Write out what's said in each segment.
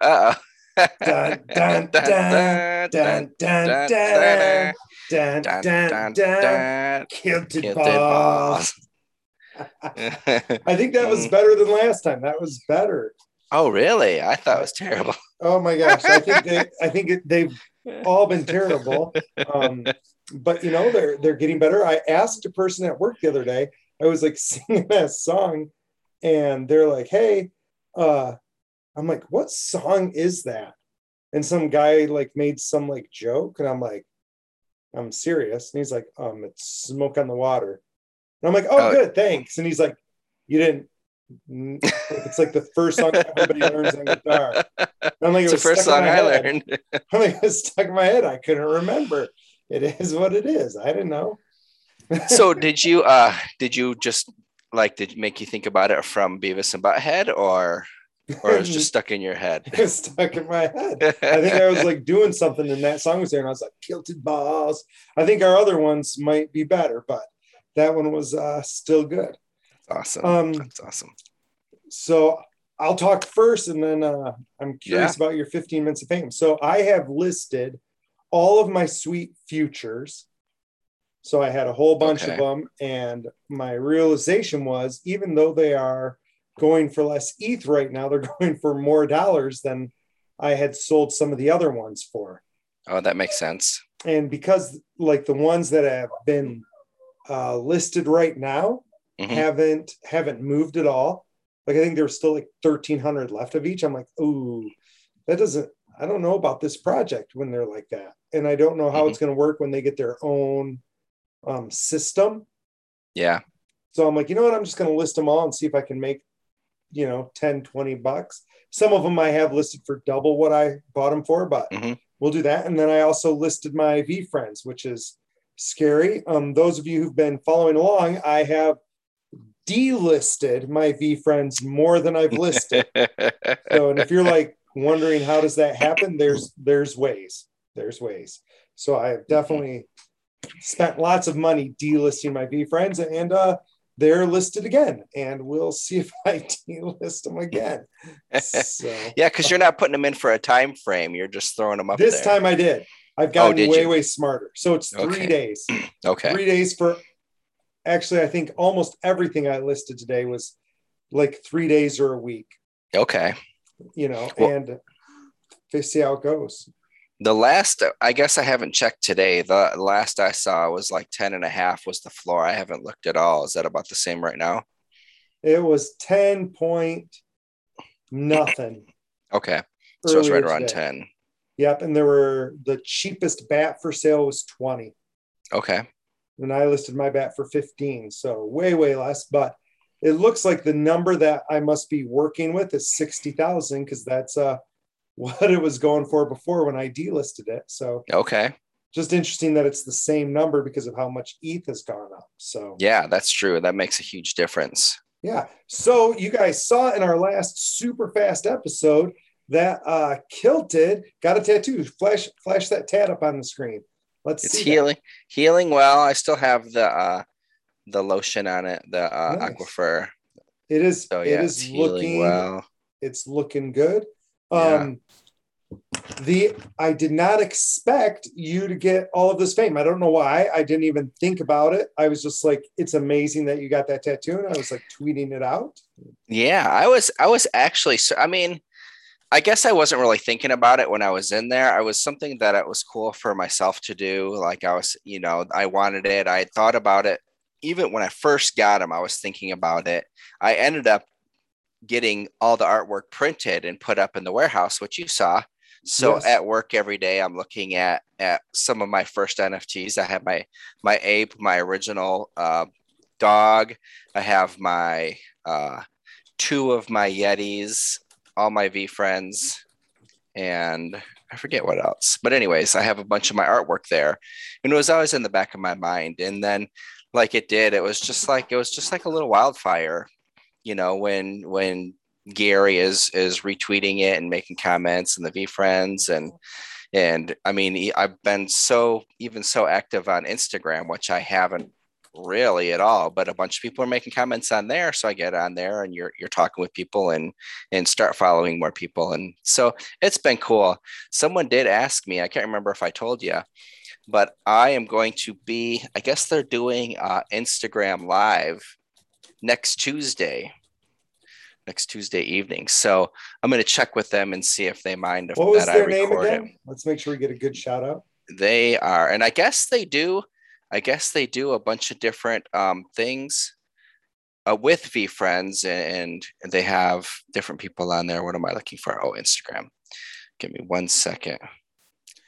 Uh oh. Dun, dun, dun, dun, dun, dun, dun, dun, dun. Kilted Kilted balls. I think that was better than last time. That was better. Oh, really? I thought it was terrible. Oh my gosh! I think they, I think it, they've all been terrible. Um, but you know they're they're getting better. I asked a person at work the other day. I was like singing that song, and they're like, "Hey," uh, I'm like, "What song is that?" And some guy like made some like joke, and I'm like, "I'm serious," and he's like, "Um, it's Smoke on the Water," and I'm like, "Oh, Oh. good, thanks." And he's like, "You didn't." It's like the first song everybody learns on guitar. I'm like, It's it the first song I learned. I'm like, it's stuck in my head. I couldn't remember. It is what it is. I didn't know. so did you uh did you just like did make you think about it from Beavis and Butthead or or it was just stuck in your head? it was stuck in my head. I think I was like doing something and that song was there and I was like, kilted balls. I think our other ones might be better, but that one was uh, still good. awesome. Um, That's awesome. So I'll talk first and then uh, I'm curious about your 15 minutes of fame. So I have listed all of my sweet futures. So I had a whole bunch of them. And my realization was even though they are going for less ETH right now, they're going for more dollars than I had sold some of the other ones for. Oh, that makes sense. And because like the ones that have been uh, listed right now, Mhm. haven't haven't moved at all. Like I think there's still like 1300 left of each. I'm like, ooh, that doesn't. I don't know about this project when they're like that, and I don't know how Mhm. it's going to work when they get their own um, system. Yeah. So I'm like, you know what? I'm just going to list them all and see if I can make, you know, 10, 20 bucks. Some of them I have listed for double what I bought them for, but Mhm. we'll do that. And then I also listed my VeeFriends, which is scary. Um, those of you who've been following along, I have delisted my VeeFriends more than I've listed. so, and if you're like wondering how does that happen, there's there's ways. There's ways. So I've definitely spent lots of money delisting my VeeFriends, and uh, they're listed again. And we'll see if I delist them again. So yeah, because you're not putting them in for a time frame. You're just throwing them up this there. time I did. I've oh, gotten did way you? way smarter. So it's three Okay. days. Okay. Three days for. Actually, I think almost everything I listed today was like three days or a week. Okay. You know, Well- and see how it goes. The last, I guess I haven't checked today. The last I saw was like 10 and a half was the floor. I haven't looked at all. Is that about the same right now? It was 10 point nothing. Okay. So it's right around today. 10. Yep. And there were the cheapest bat for sale was 20. Okay. And I listed my bat for 15. So way, way less. But it looks like the number that I must be working with is 60,000 because that's uh, what it was going for before when I delisted it. So Okay. just interesting that it's the same number because of how much ETH has gone up. So Yeah, that's true. That makes a huge difference. Yeah. So you guys saw in our last super fast episode that uh Kilted got a tattoo. Flash flash that tat up on the screen. Let's It's see. that. healing, healing well. I still have the uh the lotion on it, the uh Nice. Aquaphor. It is so, yeah, it is looking well. it's looking good. Yeah. Um the I did not expect you to get all of this fame. I don't know why. I didn't even think about it. I was just like, it's amazing that you got that tattoo. And I was like tweeting it out. Yeah, I was I was actually I mean, I guess I wasn't really thinking about it when I was in there. I was something that it was cool for myself to do. Like I was, you know, I wanted it. I thought about it. Even when I first got him. I was thinking about it. I ended up getting all the artwork printed and put up in the warehouse, which you saw. So Yes. at work every day, I'm looking at at some of my first NFTs. I have my my ape, my original uh, dog. I have my uh, two of my Yetis, all my VeeFriends, and I forget what else. But anyways, I have a bunch of my artwork there, and it was always in the back of my mind. And then, like it did, it was just like it was just like a little wildfire, you know, when when Gary is is retweeting it and making comments and the VeeFriends and and I mean I've been so even so active on Instagram, which I haven't really at all, but a bunch of people are making comments on there. So I get on there and you're you're talking with people and and start following more people. And so it's been cool. Someone did ask me, I can't remember if I told you, but I am going to be, I guess they're doing uh, Instagram live next Tuesday. Next Tuesday evening. So I'm going to check with them and see if they mind if What was that their I name record again? it. Let's make sure we get a good shout out. They are, and I guess they do. I guess they do a bunch of different um, things uh, with VeeFriends, and, and they have different people on there. What am I looking for? Oh, Instagram. Give me one second.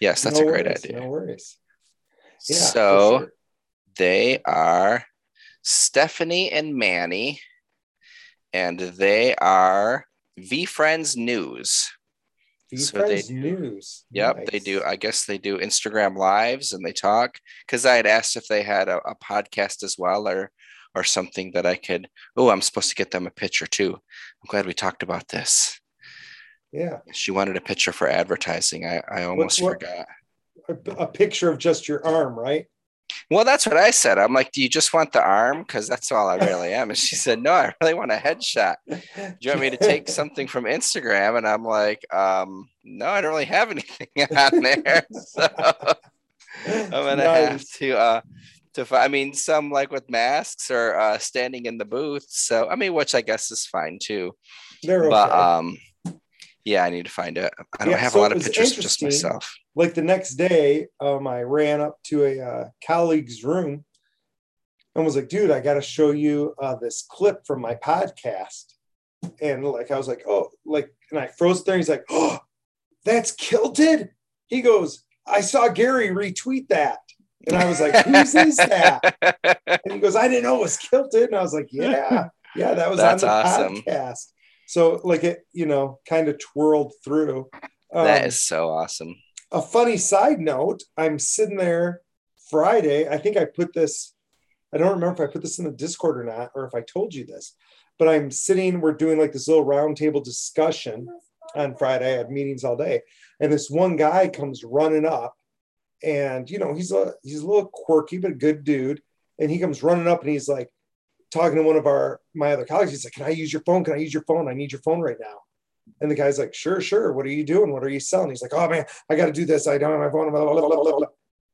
Yes, that's No a great worries, idea. No worries. Yeah, so sure. they are Stephanie and Manny, and they are VeeFriends News. so they- VeeFriends news. Yep, they do. I guess they do Instagram lives and they talk. Because I had asked if they had a, a podcast as well, or or something that I could. Oh, I'm supposed to get them a picture too. I'm glad we talked about this. Yeah, She wanted a picture for advertising. I, I almost what- forgot. a, a picture of just your arm, right? Well, that's what I said. I'm like, do you just want the arm? Because that's all I really am. And she said, no, I really want a headshot. Do you want me to take something from Instagram? And I'm like, um, no, I don't really have anything on there. So I'm gonna have to uh to fi- I mean some like with masks or uh standing in the booth. So I mean which I guess is fine too. They're okay. Um yeah, I need to find it. I don't Yeah, have so a lot of pictures of just myself. like the next day, um, I ran up to a uh, colleague's room and was like, dude, I got to show you uh, this clip from my podcast. And like, I was like, oh, like, and I froze there. He's like, oh, that's kilted. He goes, I saw Gary retweet that. And I was like, whose is that? And he goes, I didn't know it was kilted. And I was like, yeah, yeah, that was That's on the awesome. podcast. So like it, you know, kind of twirled through. that Um, is so awesome. a funny side note i'm sitting there friday i think i put this i don't remember if i put this in the discord or not or if i told you this but i'm sitting we're doing like this little roundtable discussion on friday i had meetings all day and this one guy comes running up and you know he's a he's a little quirky but a good dude and he comes running up and he's like talking to one of our my other colleagues he's like can i use your phone can i use your phone i need your phone right now and the guy's like sure sure what are you doing what are you selling he's like oh man I got to do this. I don't have my phone. Blah, blah, blah.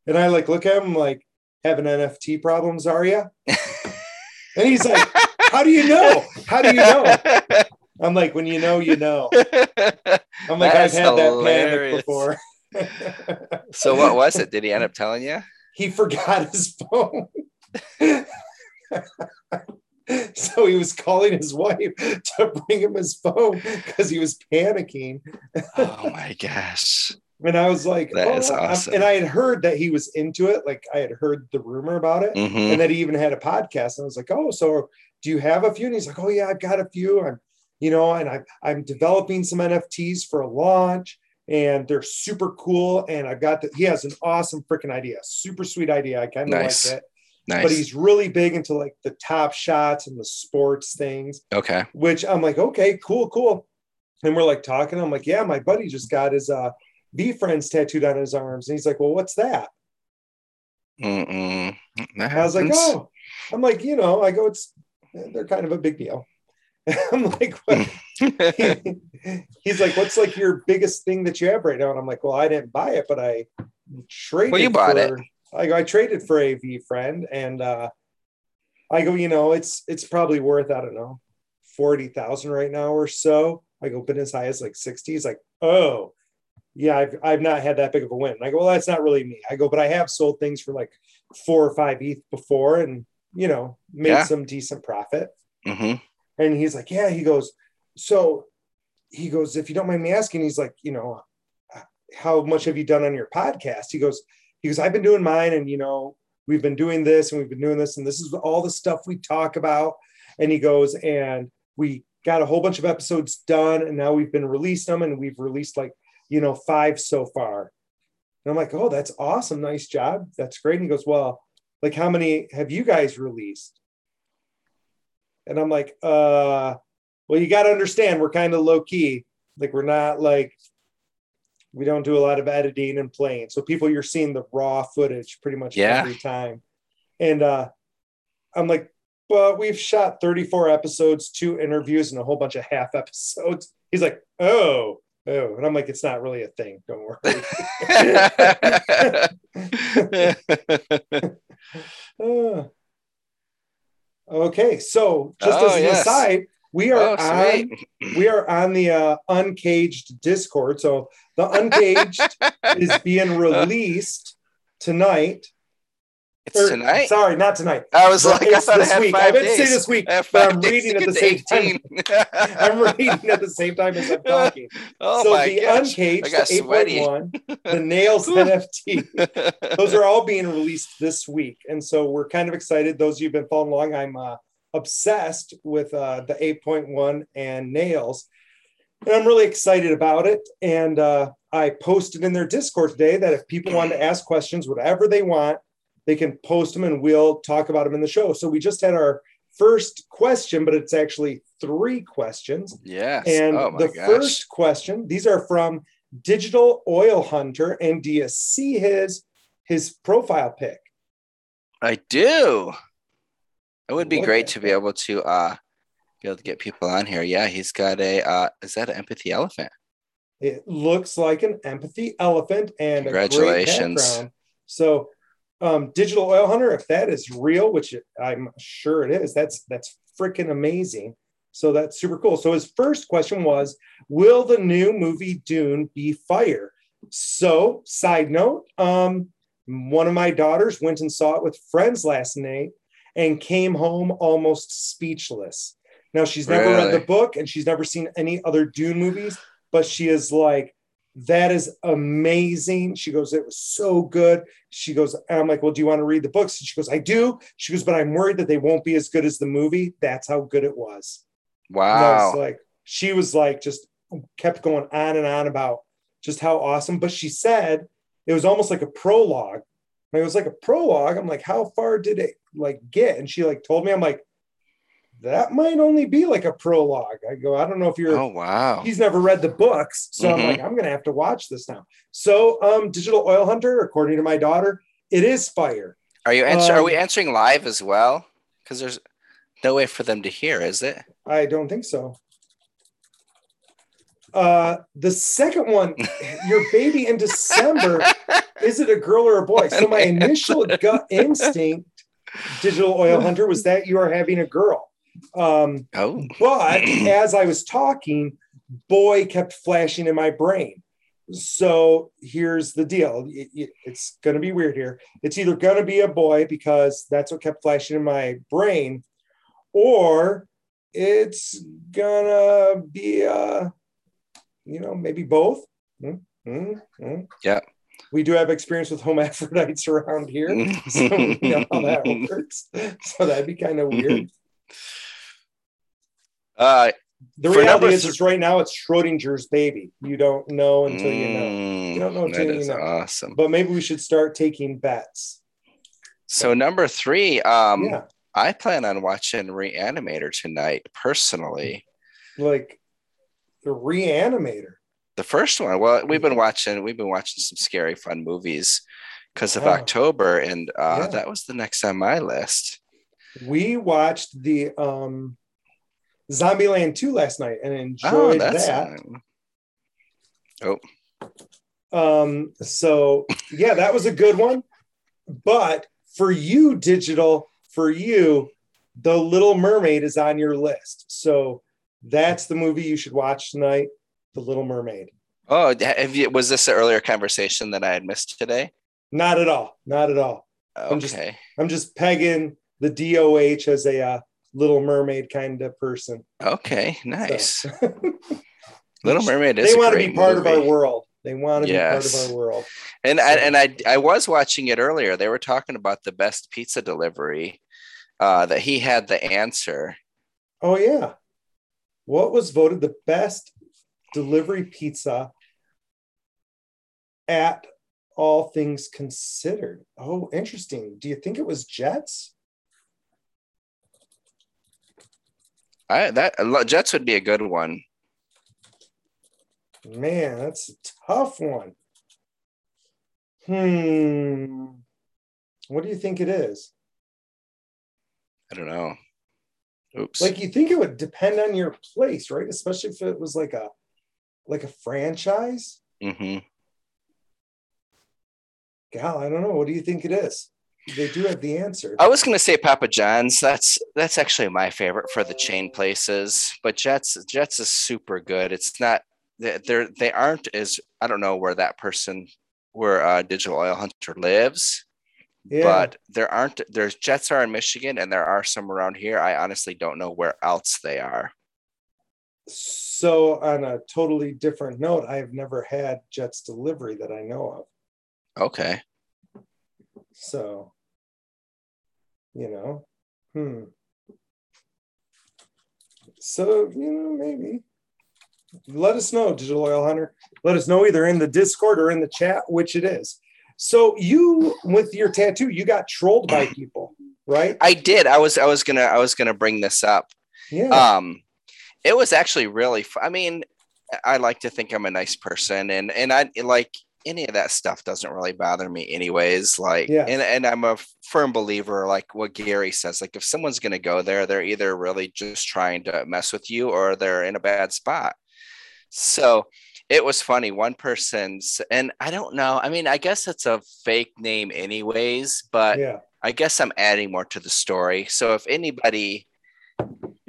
And I like look at him like, having NFT problems, are you? And he's like, how do you know? How do you know? I'm like, when you know, you know. I'm like, That I've had that panic before. so what was it? Did he end up telling you? he forgot his phone. so he was calling his wife to bring him his phone because he was panicking. Oh my gosh. And I was like, That oh, is awesome. And I had heard that he was into it. Like I had heard the rumor about it. hmm and that he even had a podcast. And I was like, oh, so do you have a few? And he's like, oh yeah, I've got a few. I'm, you know, and I'm I'm developing some NFTs for a launch, and they're super cool. And I've got the he has an awesome freaking idea, super sweet idea. I kind of Nice. like it. Nice. But he's really big into like the top shots and the sports things, okay. which I'm like, okay, cool, cool. And we're like talking. I'm like, yeah, my buddy just got his uh VeeFriends tattooed on his arms. And he's like, well, what's that? Mm-mm. That I was like, oh, I'm like, you know, I go, it's they're kind of a big deal. I'm like, what? he's like, what's like your biggest thing that you have right now? And I'm like, well, I didn't buy it, but I traded. Well, you bought for, I go, I traded for a VeeFriend, and uh, I go, you know, it's it's probably worth I don't know, forty thousand right now or so. I go, been as high as like sixty. He's like, oh, yeah, I've I've not had that big of a win. And I go, well, that's not really me. I go, but I have sold things for like four or five ETH before, and you know, made Yeah. some decent profit. hmm And he's like, yeah. He goes, so he goes, if you don't mind me asking, he's like, you know, how much have you done on your podcast? He goes, he goes, I've been doing mine, and you know, we've been doing this, and we've been doing this, and this is all the stuff we talk about. And he goes, and we got a whole bunch of episodes done, and now we've been released them, and we've released like, you know, five so far. And I'm like, oh, that's awesome, nice job, that's great. And he goes, well, like, how many have you guys released? And I'm like, uh, well, you got to understand, we're kind of low key. Like, we're not like, we don't do a lot of editing and playing. So, people, you're seeing the raw footage pretty much Yeah. every time. And uh, I'm like, but we've shot 34 episodes, two interviews, and a whole bunch of half episodes. He's like, oh, oh. And I'm like, it's not really a thing. Don't worry. Uh, okay, so just Oh, as an yes. aside, we are Oh, on we are on the uh, uncaged Discord. So the uncaged is being released tonight. It's Or, tonight. Sorry, not tonight. I was But like, I thought this it had week. I meant to say this week, but I'm reading at the same to time. I'm reading at the same time as I'm talking. oh so my the gosh. uncaged, I the sweaty. 8.1, the nails NFT, those are all being released this week. And so we're kind of excited. Those of you who've been following along, I'm uh, obsessed with uh, the 8.1 and nails. And I'm really excited about it. And uh, I posted in their Discord today that if people want to ask questions, whatever they want, they can post them and we'll talk about them in the show. So we just had our first question, but it's actually three questions. yes. And oh my the gosh. first question, these are from Digital Oil Hunter. And do you see his his profile pic? I do. It would be great at to be able to uh be able to get people on here. Yeah, he's got a uh is that an empathy elephant? It looks like an empathy elephant and Congratulations. So, um, Digital Oil Hunter, if that is real, which I'm sure it is, that's that's freaking amazing. So that's super cool. So his first question was, "Will the new movie Dune be fire?" So, side note, um, one of my daughters went and saw it with friends last night and came home almost speechless. Now she's never read the book and she's never seen any other Dune movies, but she is like, that is amazing. She goes, it was so good. She goes, and I'm like, well, do you want to read the books? And she goes, I do. She goes, but I'm worried that they won't be as good as the movie. That's how good it was. I was Wow. like, she was like, just kept going on and on about just how awesome. But she said it was almost like a prologue. And it was like a prologue. I'm like, how far did it like get? And she like told me, I'm like, that might only be like a prologue. I go, I don't know if you're Oh wow. he's never read the books. So I'm Mhm. like, I'm gonna have to watch this now. So um Digital Oil Hunter, according to my daughter, it is fire. Are you answer are um, we answering live as well? Because there's no way for them to hear, is it? I don't think so. Uh the second one, your baby in December, is it a girl or a boy? So my initial gut instinct, Digital Oil Hunter, was that you are having a girl. Um, Oh. But as I was talking, boy kept flashing in my brain. So here's the deal. It- it- it's going to be weird here. It's either going to be a boy because that's what kept flashing in my brain, or it's going to be, uh, you know, maybe both. Hmm, hmm, hmm. Yeah. We do have experience with hermaphrodites around here. So we know how that works. So that'd be kind of weird. uh The reality is, th- is right now it's Schrodinger's baby. You don't know until you know. mm, You don't know that until you know. awesome. But maybe we should start taking bets. So number three, um, yeah, I plan on watching Reanimator tonight personally. like the reanimator. The first one. Well, we've been watching we've been watching some scary fun movies because of Oh. October, and uh, Yeah. that was the next on my list. We watched the um Zombieland 2 last night and Oh, enjoyed that's that. Oh, Um, so yeah, that was a good one. But for you, digital, for you, The Little Mermaid is on your list. So that's the movie you should watch tonight, The Little Mermaid. oh. Have you, was this an earlier conversation that I had missed today? Not at all. Not at all. I'm just- Okay. I'm just pegging the DOH as a uh, Little Mermaid kind of person. Okay. Nice. So- Little Mermaid is. they want to be part of our world. They want to Yes. be part of our world. And I, and I I was watching it earlier. They were talking about the best pizza delivery. Uh, that he had the answer. Oh yeah. What was voted the best delivery pizza at all things considered? Oh, interesting. Do you think it was Jets? I that Jets would be a good one. Man, that's a tough one. Hmm. What do you think it is? I don't know. Oops. Like you think it would depend on your place, right? Especially if it was like a like a franchise. hmm Gal, I don't know. What do you think it is? They do have the answer. I was gonna say Papa John's. That's that's actually my favorite for the chain places. But Jets Jets is super good. It's not they're they aren't as I don't know where that person where uh, Digital Oil Hunter lives, yeah. but there aren't there's Jets are in Michigan and there are some around here. I honestly don't know where else they are. So on a totally different note, I have never had Jets delivery that I know of. Okay. So, you know, hmm. So, you know, maybe. Let us know, Digital Oil Hunter. Let us know either in the Discord or in the chat which it is. So, you, with your tattoo, you got trolled by people, right? I did. I was I was gonna I was gonna bring this up. Yeah. Um it was actually really I mean, I like to think I'm a nice person and and I like any of that stuff doesn't really bother me anyways like Yeah. and, and i'm a firm believer like what gary says like if someone's going to go there they're either really just trying to mess with you or they're in a bad spot so it was funny one person's and i don't know i mean i guess it's a fake name anyways but yeah. I guess I'm adding more to the story. So if anybody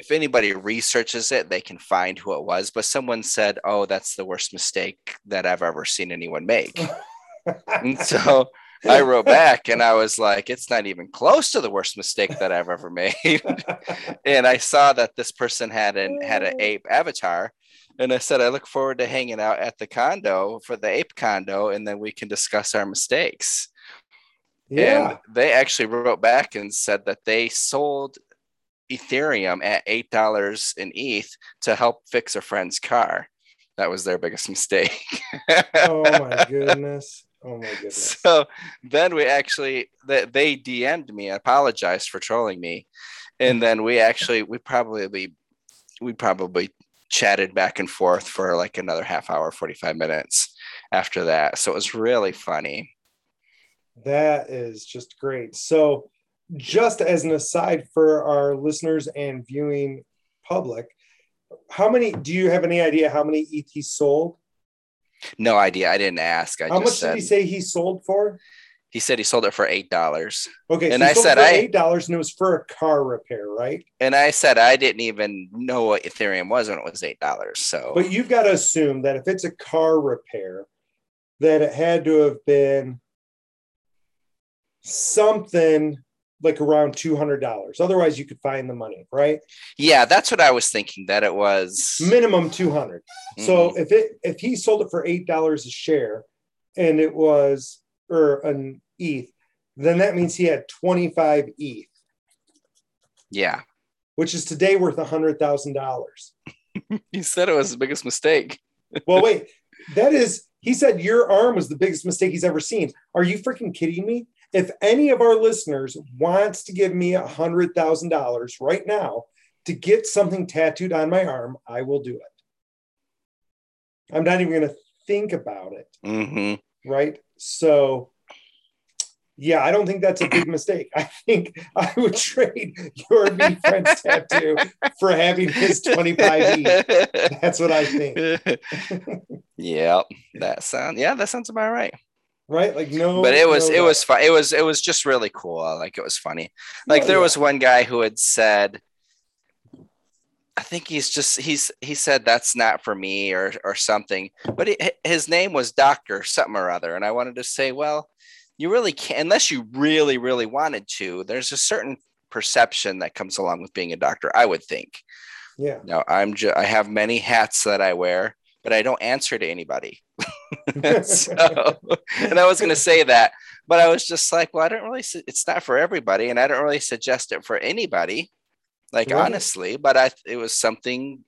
if anybody researches it, they can find who it was. But someone said, "Oh, that's the worst mistake that I've ever seen anyone make." and so I wrote back and I was like, "It's not even close to the worst mistake that I've ever made." and I saw that this person had an had an ape avatar. And I said, I look forward to hanging out at the condo for the ape condo, and then we can discuss our mistakes. yeah. And they actually wrote back and said that they sold Ethereum at eight dollars in ETH to help fix a friend's car. That was their biggest mistake. oh my goodness. Oh my goodness. so then we actually they, they DM'd me, apologized for trolling me, and then we actually we probably we probably chatted back and forth for like another half hour, forty five minutes after that. So it was really funny. That is just great. So, just as an aside for our listeners and viewing public, how many do you have any idea how many ETH he sold? No idea. I didn't ask. I how just much said did he say he sold for? he said he sold it for eight dollars. Okay, And he I said I- eight dollars, and it was for a car repair, right? And I said I didn't even know what Ethereum was when it was eight dollars. So But you've got to assume that if it's a car repair, that it had to have been something like around two hundred dollars. Otherwise, you could find the money, right? yeah, that's what I was thinking. That it was Minimum two hundred. So Mhm. if it if he sold it for eight dollars a share, and it was or an ETH, then that means he had twenty five ETH, yeah. which is today worth a hundred thousand dollars. He said it was his biggest mistake. Well, wait, that is, he said your arm was the biggest mistake he's ever seen. Are you freaking kidding me? If any of our listeners wants to give me a hundred thousand dollars right now to get something tattooed on my arm, I will do it. I'm not even going to think about it. hmm Right. So, yeah, I don't think that's a big mistake. I think I would trade your VeeFriend's tattoo for having his 25 E. That's what I think. yeah, that sounds yeah, that sounds about right. Right? Like, no. but it was no it was fun. It was it was just really cool. Like it was funny. Like Oh, there yeah. was one guy who had said, I think he's just he's he said that's not for me or or something. But it, his name was Doctor something or other, and I wanted to say, well, you really can't unless you really really wanted to. There's a certain perception that comes along with being a doctor. I would think. Yeah. Now I'm just I have many hats that I wear, but I don't answer to anybody. so, and I was going to say that, but I was just like, well, I don't really. Su- it's not for everybody, and I don't really suggest it for anybody. Like Right. honestly, but I it was something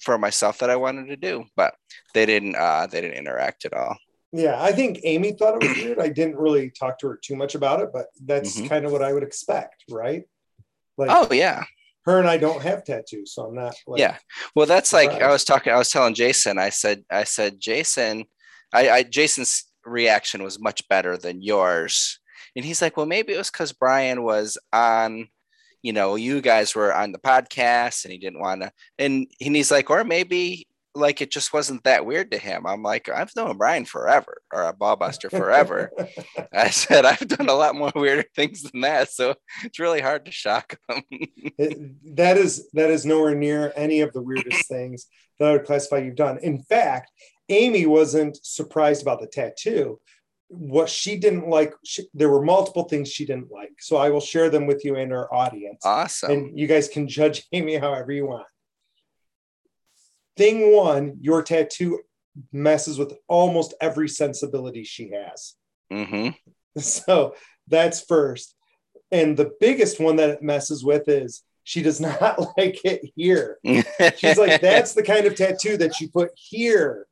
for myself that I wanted to do, but they didn't. uh They didn't interact at all. Yeah, I think Amy thought it was weird. I didn't really talk to her too much about it, but that's Mhm. kind of what I would expect, right? Like Oh yeah, her and I don't have tattoos, so I'm not like yeah. Well, that's like I was talking. I was telling Jason. I said. I said, Jason. I, I Jason's reaction was much better than yours, and he's like, well, maybe it was because Brian was on. you know, you guys were on the podcast and he didn't want to, and, and he's like, or maybe like it just wasn't that weird to him. I'm like, I've known Brian forever or a ballbuster forever. I said, I've done a lot more weirder things than that. So it's really hard to shock him. it, that is that is nowhere near any of the weirdest things that I would classify you've done. In fact, Amy wasn't surprised about the tattoo. What she didn't like, she, there were multiple things she didn't like. So I will share them with you and our audience. Awesome. And you guys can judge Amy however you want. Thing one, your tattoo messes with almost every sensibility she has. Mm-hmm. So that's first. And the biggest one that it messes with is she does not like it here. She's like, that's the kind of tattoo that you put here.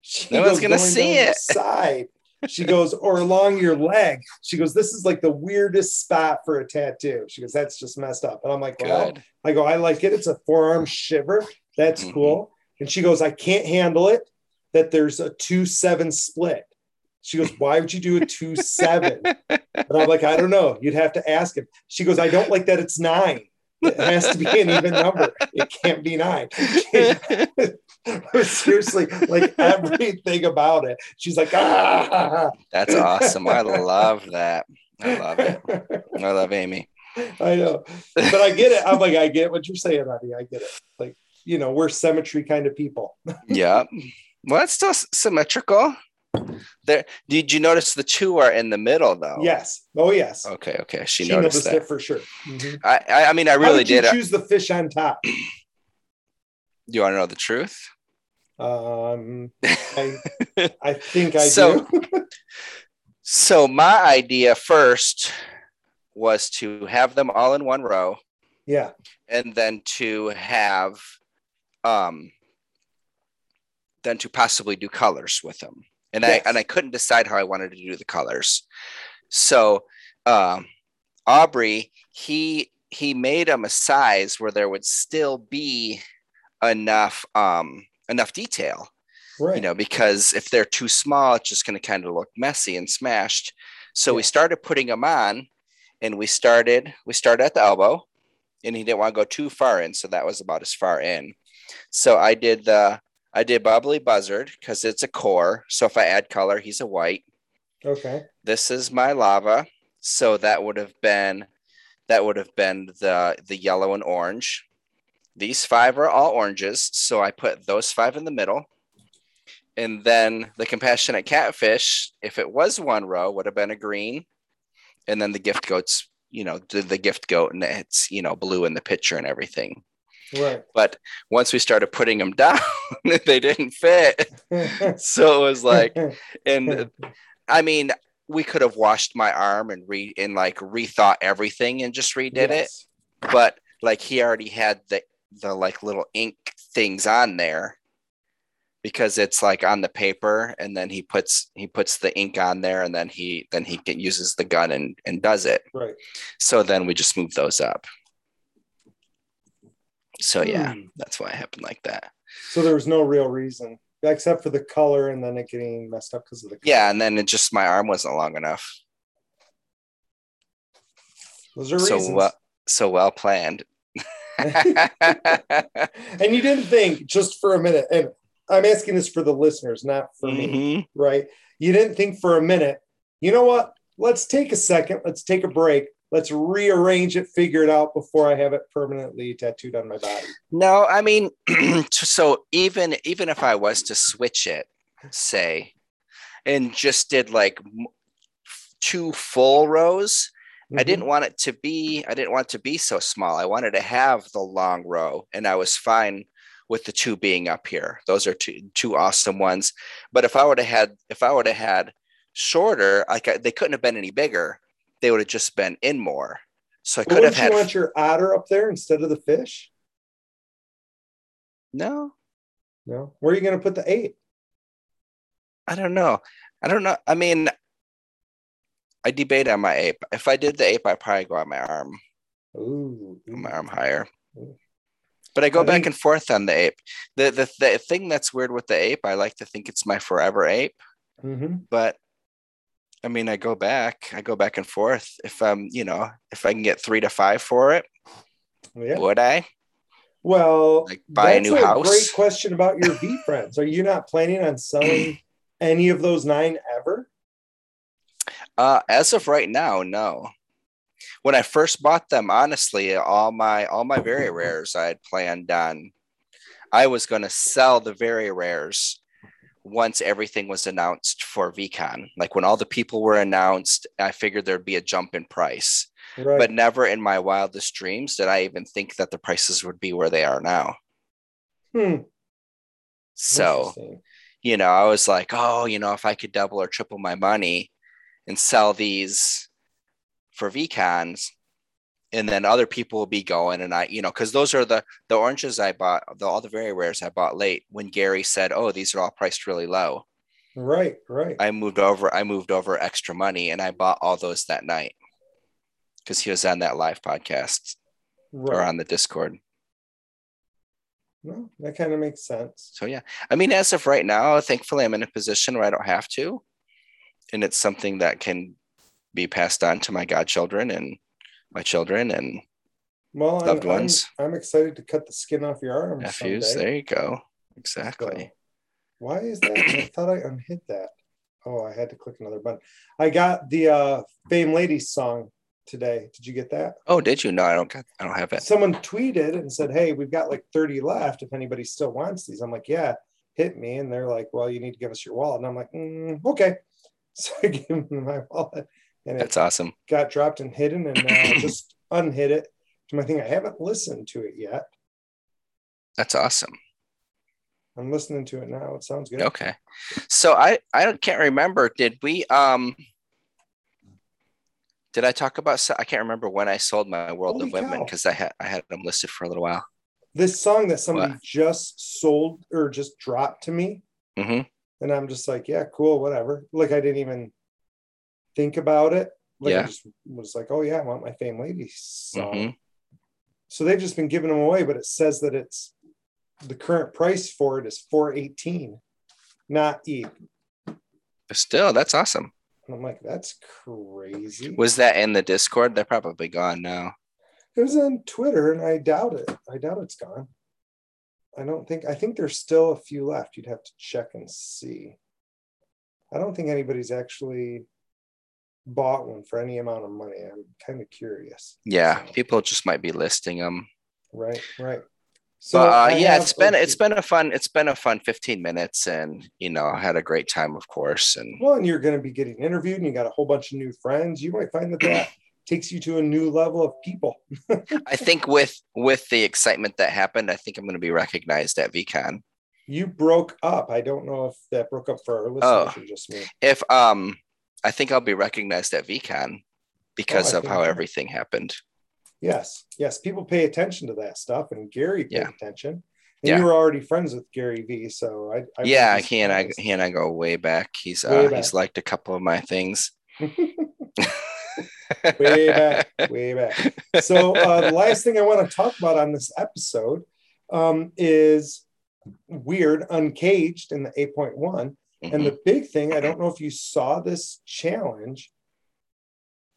She no one's gonna see it. Side. She goes, or along your leg. She goes, this is like the weirdest spot for a tattoo. She goes, that's just messed up. And I'm like, well. I go, I like it. It's a forearm shiver. That's mm-hmm. cool. And she goes, I can't handle it that there's a two seven split. She goes, Why would you do a two seven? And I'm like, I don't know. You'd have to ask him. She goes, I don't like that it's nine. It has to be an even number. It can't be nine. Seriously, like everything about it. She's like, ah. That's awesome. I love that. I love it. I love Amy. I know. But I get it. I'm like, I get what you're saying, honey. I get it. Like, you know, we're symmetry kind of people. yeah. Well, it's still symmetrical. There, did you notice the two are in the middle though? Yes. Oh, yes. Okay. Okay. She, she noticed, noticed that for sure. Mm-hmm. I, I mean, I really did. Choose the fish on top. Do you want to know the truth? Um, I, I think I so, do. so my idea first was to have them all in one row. Yeah. And then to have, um, than to possibly do colors with them and yes. I and I couldn't decide how I wanted to do the colors. So um, Aubrey, he he made them a size where there would still be enough um, enough detail. Right. You know, because if they're too small, it's just going to kind of look messy and smashed. So yeah. we started putting them on, and we started we started at the elbow, and he didn't want to go too far in, so that was about as far in. So I did the I did Bubbly Buzzard because it's a core. So if I add color, he's a white. Okay. This is my lava. So that would have been that would have been the the yellow and orange. These five are all oranges. So I put those five in the middle. And then the compassionate catfish, if it was one row, would have been a green. And then the gift goats, you know, the, the gift goat and it's, you know, blue in the picture and everything. Right. But once we started putting them down, they didn't fit. so it was like, and I mean, we could have washed my arm and re and like rethought everything and just redid yes. it. But like he already had the the like little ink things on there because it's like on the paper and then he puts he puts the ink on there and then he then he can, uses the gun and and does it right so then we just move those up so yeah, hmm. that's why it happened like that. So there was no real reason except for the color and then it getting messed up because of the color. Yeah, and then it just my arm wasn't long enough. Those are so reasons. well, so well planned. and you didn't think just for a minute, and I'm asking this for the listeners, not for mm-hmm. me, right? You didn't think for a minute, you know what? Let's take a second, let's take a break let's rearrange it, figure it out before I have it permanently tattooed on my body. No, I mean, so even even if I was to switch it, say, and just did like two full rows, mm-hmm. I didn't want it to be I didn't want it to be so small. I wanted to have the long row, and I was fine with the two being up here. Those are two two awesome ones. But if I would have had if I would have had shorter, like I, they couldn't have been any bigger they would have just been in more. So I could have had. You want your otter up there instead of the fish? No. No. Where are you going to put the ape? I don't know. I don't know. I mean, I debate on my ape. If I did the ape, I'd probably go on my arm. Ooh. My arm higher. Ooh. But I go I back think... and forth on the ape. The, the the thing that's weird with the ape, I like to think it's my forever ape. Mm-hmm. But I mean, I go back, I go back and forth. If I'm, you know, if I can get three to five for it, Yeah. would I? Well, Like, buy a new house? Great question about your VeeFriends. Are you not planning on selling any of those nine ever? Uh, as of right now, no. When I first bought them, honestly, all my all my very rares I had planned on. I was going to sell the very rares once everything was announced for VeeCon. Like when all the people were announced, I figured there'd be a jump in price. Right. But never in my wildest dreams did I even think that the prices would be where they are now. Hmm. So, you know, I was like, oh, you know, if I could double or triple my money and sell these for VeeCons, and then other people will be going, and I, you know, because those are the the oranges I bought, the, all the very rares I bought late when Gary said, oh, these are all priced really low. Right. Right. I moved over, I moved over extra money, and I bought all those that night because he was on that live podcast or on the Discord. No, that kind of makes sense. So yeah, I mean, as of right now, thankfully, I'm in a position where I don't have to, and it's something that can be passed on to my godchildren and my children and Well, I'm, Loved I'm- ones. I'm, excited to cut the skin off your arm nephews. someday. There you go. Exactly. Why is that? I thought I unhit that. Oh, I had to click another button. I got the uh Fame Ladies song today. Did you get that? Oh, did you? No, I don't. got- I don't have it. Someone tweeted and said, Hey, we've got like 30 left. If anybody still wants these, I'm like, Yeah, hit me. And they're like, Well, you need to give us your wallet. And I'm like, mm, Okay. So I gave them my wallet and it That's awesome. got dropped and hidden. And now I just unhid it to my thing. I haven't listened to it yet. That's awesome. I'm listening to it now. It sounds good. Okay. So I I can't remember. Did we um? Did I talk about? I can't remember when I sold my World Holy of Women because I had I had them listed for a little while. This song that somebody What? just sold or just dropped to me. hmm And I'm just like, yeah, cool, whatever. Like I didn't even think about it. Like I Yeah. just was like, oh yeah, I want my Fame Ladies song. Mhm. So they've just been giving them away, but it says that it's the current price for it is 418, not E. Still, that's awesome. And I'm like, that's crazy. Was that in the Discord? They're probably gone now. It was on Twitter, and I doubt it. I doubt it's gone. I don't think. I think there's still a few left. You'd have to check and see. I don't think anybody's actually bought one for any amount of money. I'm kind of curious. Yeah, So, people just might be listing them. right, right. So uh, yeah, it's been it's been a fun it's been a fun 15 minutes, and you know I had a great time, of course. And well, and you're going to be getting interviewed, and you got a whole bunch of new friends. You might find that that takes you to a new level of people. I think with with the excitement that happened, I think I'm going to be recognized at VeeCon. You broke up. I don't know if that broke up for our listeners Oh. just me. If um, I think I'll be recognized at VeeCon because Oh, of how everything happened. Yes, yes, people pay attention to that stuff, and Gary paid Yeah. attention. And Yeah. you were already friends with Gary Vee, so I, I yeah, he and I he and I go way back. He's Way uh back. he's liked a couple of my things. way back, way back. So uh, the last thing I want to talk about on this episode um, is weird, uncaged in the 8.1, and the big thing. I don't know if you saw this challenge,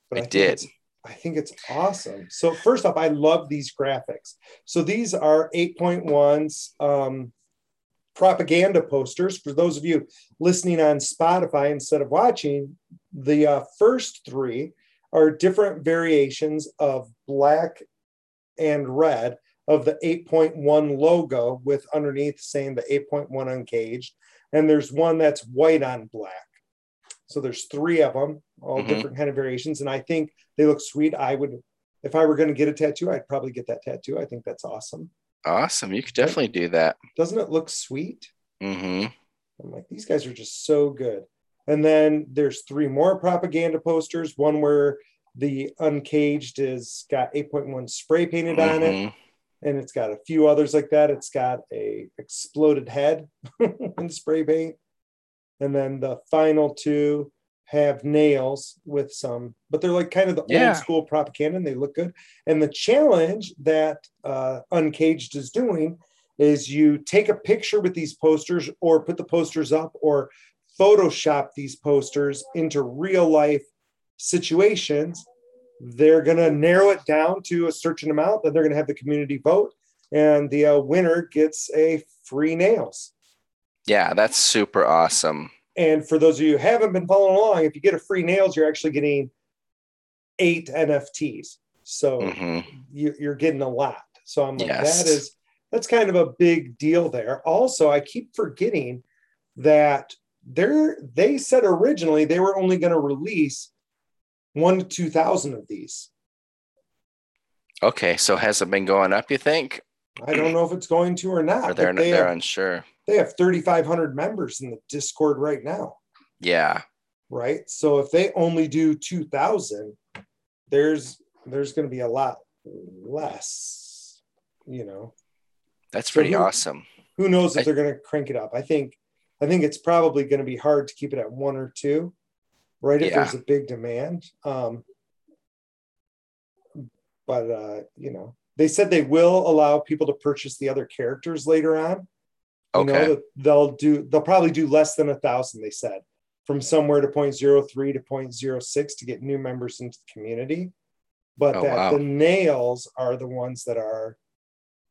but I think did. I think it's awesome. So first off, I love these graphics. So these are 8.1s um, propaganda posters. For those of you listening on Spotify instead of watching, the uh, first three are different variations of black and red of the 8.1 logo with underneath saying the 8.1 uncaged. And there's one that's white on black. So there's three of them, all Mhm. different kind of variations. And I think they look sweet. I would, if I were going to get a tattoo, I'd probably get that tattoo. I think that's awesome. Awesome. You could definitely do that. Doesn't it look sweet? Mm-hmm. I'm like, these guys are just so good. And then there's three more propaganda posters. One where the uncaged is got 8.1 spray painted on it, Mm-hmm. And it's got a few others like that. It's got a exploded head in spray paint, and then the final two have nails with some, but they're like kind of the Yeah. old school propaganda, and they look good. And the challenge that uh, Uncaged is doing is you take a picture with these posters, or put the posters up, or Photoshop these posters into real life situations, they're going to narrow it down to a certain amount. Then they're going to have the community vote, and the uh, winner gets a free nails. Yeah, that's super awesome. And for those of you who haven't been following along, if you get a free nails, you're actually getting eight NFTs. So hmm you, you're getting a lot. So I'm like, Yes. that is that's kind of a big deal there. Also, I keep forgetting that they're they said originally they were only going to release one to two thousand of these. Okay, so has it been going up? You think, I don't know if it's going to or not. or they're they, they're have, unsure? they have 3,500 members in the Discord right now, Yeah, right? So if they only do 2,000, there's there's going to be a lot less, you know. that's So pretty who- awesome. who knows if I- they're going to crank it up i think i think it's probably going to be hard to keep it at one or two right if Yeah. there's a big demand um but uh you know they said they will allow people to purchase the other characters later on you know Okay. they'll do they'll probably do less than a thousand they said from somewhere to 0.03 to 0.06 to get new members into the community but Oh, that wow. the nails are the ones that are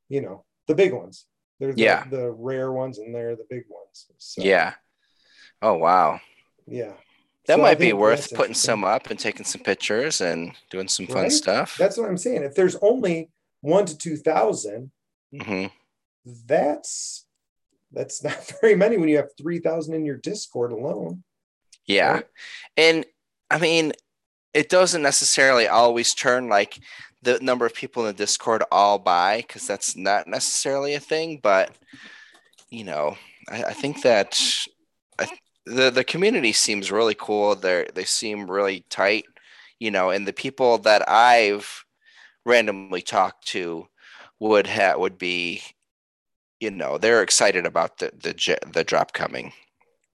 you know the big ones they're the, Yeah. the rare ones and they're the big ones so, Yeah. Oh wow. yeah That So might be worth putting some up and taking some pictures and doing some fun Right? stuff. that's what i'm saying if there's only one to two thousand hmm that's that's not very many when you have 3000 in your discord alone Yeah. Right. And I mean, it doesn't necessarily always turn like the number of people in the Discord all buy because that's not necessarily a thing. But, you know, I, I think that the, the community seems really cool. They they seem really tight, you know, and the people that I've randomly talked to would have would be, you know, they're excited about the the, the drop coming.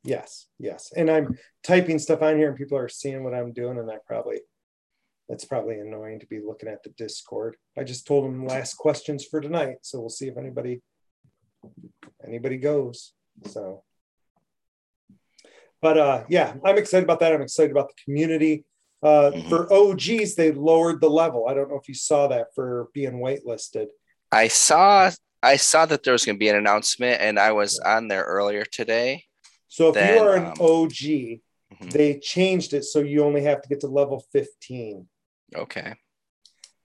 Yes, yes. And I'm typing stuff on here and people are seeing what I'm doing, and that probably that's probably annoying to be looking at the Discord. I just told them last questions for tonight, so we'll see if anybody anybody goes. So but uh yeah, I'm excited about that. I'm excited about the community. Uh Mhm. for OGs, they lowered the level. I don't know if you saw that for being waitlisted. I saw I saw that there was going to be an announcement, and I was on there earlier today. So if Then, you are an um, OG, Mhm. they changed it so you only have to get to level 15. Okay.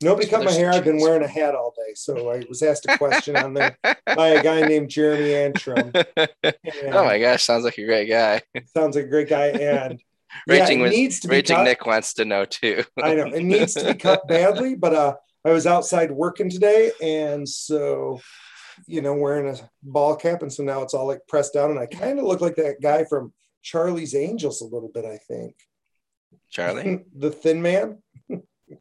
Nobody cut my hair. I've been wearing a hat all day. So I was asked a question on there by a guy named Jeremy Antrim. oh my gosh, sounds like a great guy. Sounds like a great guy. And yeah, Raging, it with- needs to be Raging. Nick wants to know too. I know it needs to be cut badly, but uh, I was outside working today, and so you know, wearing a ball cap, and so now it's all like pressed down, and I kind of look like that guy from Charlie's Angels a little bit. I think Charlie, the Thin Man.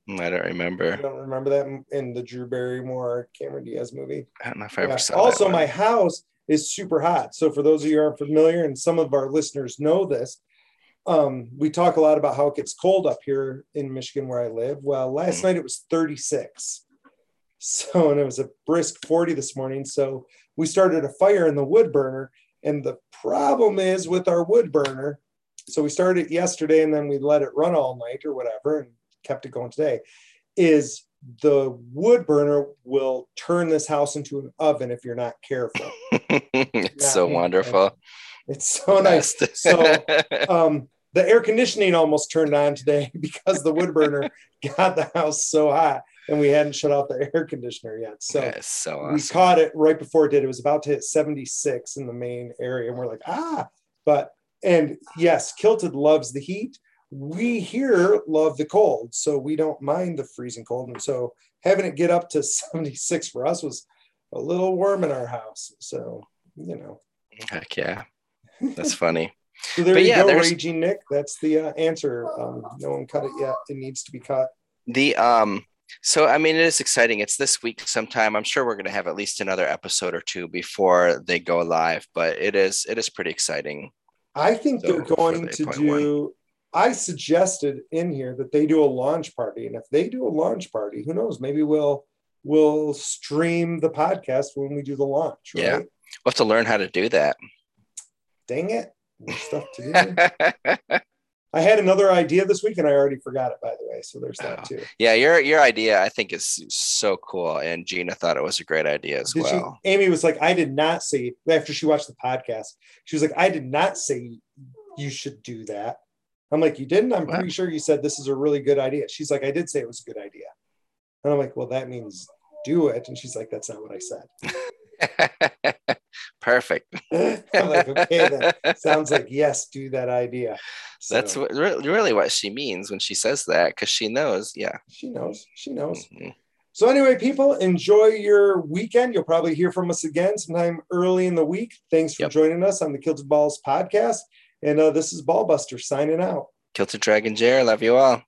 Mm, I don't remember. I don't remember that in- the Drew Barrymore Cameron Diaz movie. I don't know if I Yeah. ever saw. Also, my house is super hot. So, for those of you who aren't familiar, and some of our listeners know this, um, we talk a lot about how it gets cold up here in Michigan where I live. Well, last Mhm. night it was 36. So, and it was a brisk 40 this morning. So, we started a fire in the wood burner. And the problem is with our wood burner. So, we started it yesterday and then we let it run all night or whatever and kept it going today. Is the wood burner will turn this house into an oven if you're not careful. it's so wonderful. It's so nice. So- Um, the air conditioning almost turned on today because the wood burner got the house so hot and we hadn't shut off the air conditioner yet. So so we caught it right before it did. It was about to hit 76 in the main area. And we're like, ah, but and yes, Kilted loves the heat. We here love the cold. So we don't mind the freezing cold. And so having it get up to 76 for us was a little warm in our house. So, you know. Heck yeah, that's funny. So there But you yeah, go, there's- Raging Nick. That's the uh, answer. Um, no one cut it yet. It needs to be cut. The um so I mean it is exciting. It's this week sometime. I'm sure we're gonna have at least another episode or two before they go live, but it is it is pretty exciting. I think So, they're going to 8.1. do. I suggested in here that they do a launch party, and if they do a launch party, who knows? Maybe we'll we'll stream the podcast when we do the launch. Right? Yeah. We'll have to learn how to do that. Dang it! More stuff to do. I had another idea this week and I already forgot it, by the way. So there's that Oh. too. yeah, your your idea I think is so cool, and Gina thought it was a great idea as Did well. she, Amy was like, I did not say after she watched the podcast, she was like, I did not say you should do that. I'm like, you didn't? I'm pretty sure you said this is a really good idea. She's like, I did say it was a good idea. And I'm like, well, that means do it. And she's like, that's not what I said. Perfect. I'm like, okay, then sounds like yes, do that idea. So, That's what, re- really what she means when she says that, because she knows. Yeah. she knows. She knows. Mhm. So anyway, people, enjoy your weekend. You'll probably hear from us again sometime early in the week. Thanks for Yep. joining us on the Kilted Balls podcast. And uh, this is Ballbuster signing out. Kilted Dragon Jer, love you all.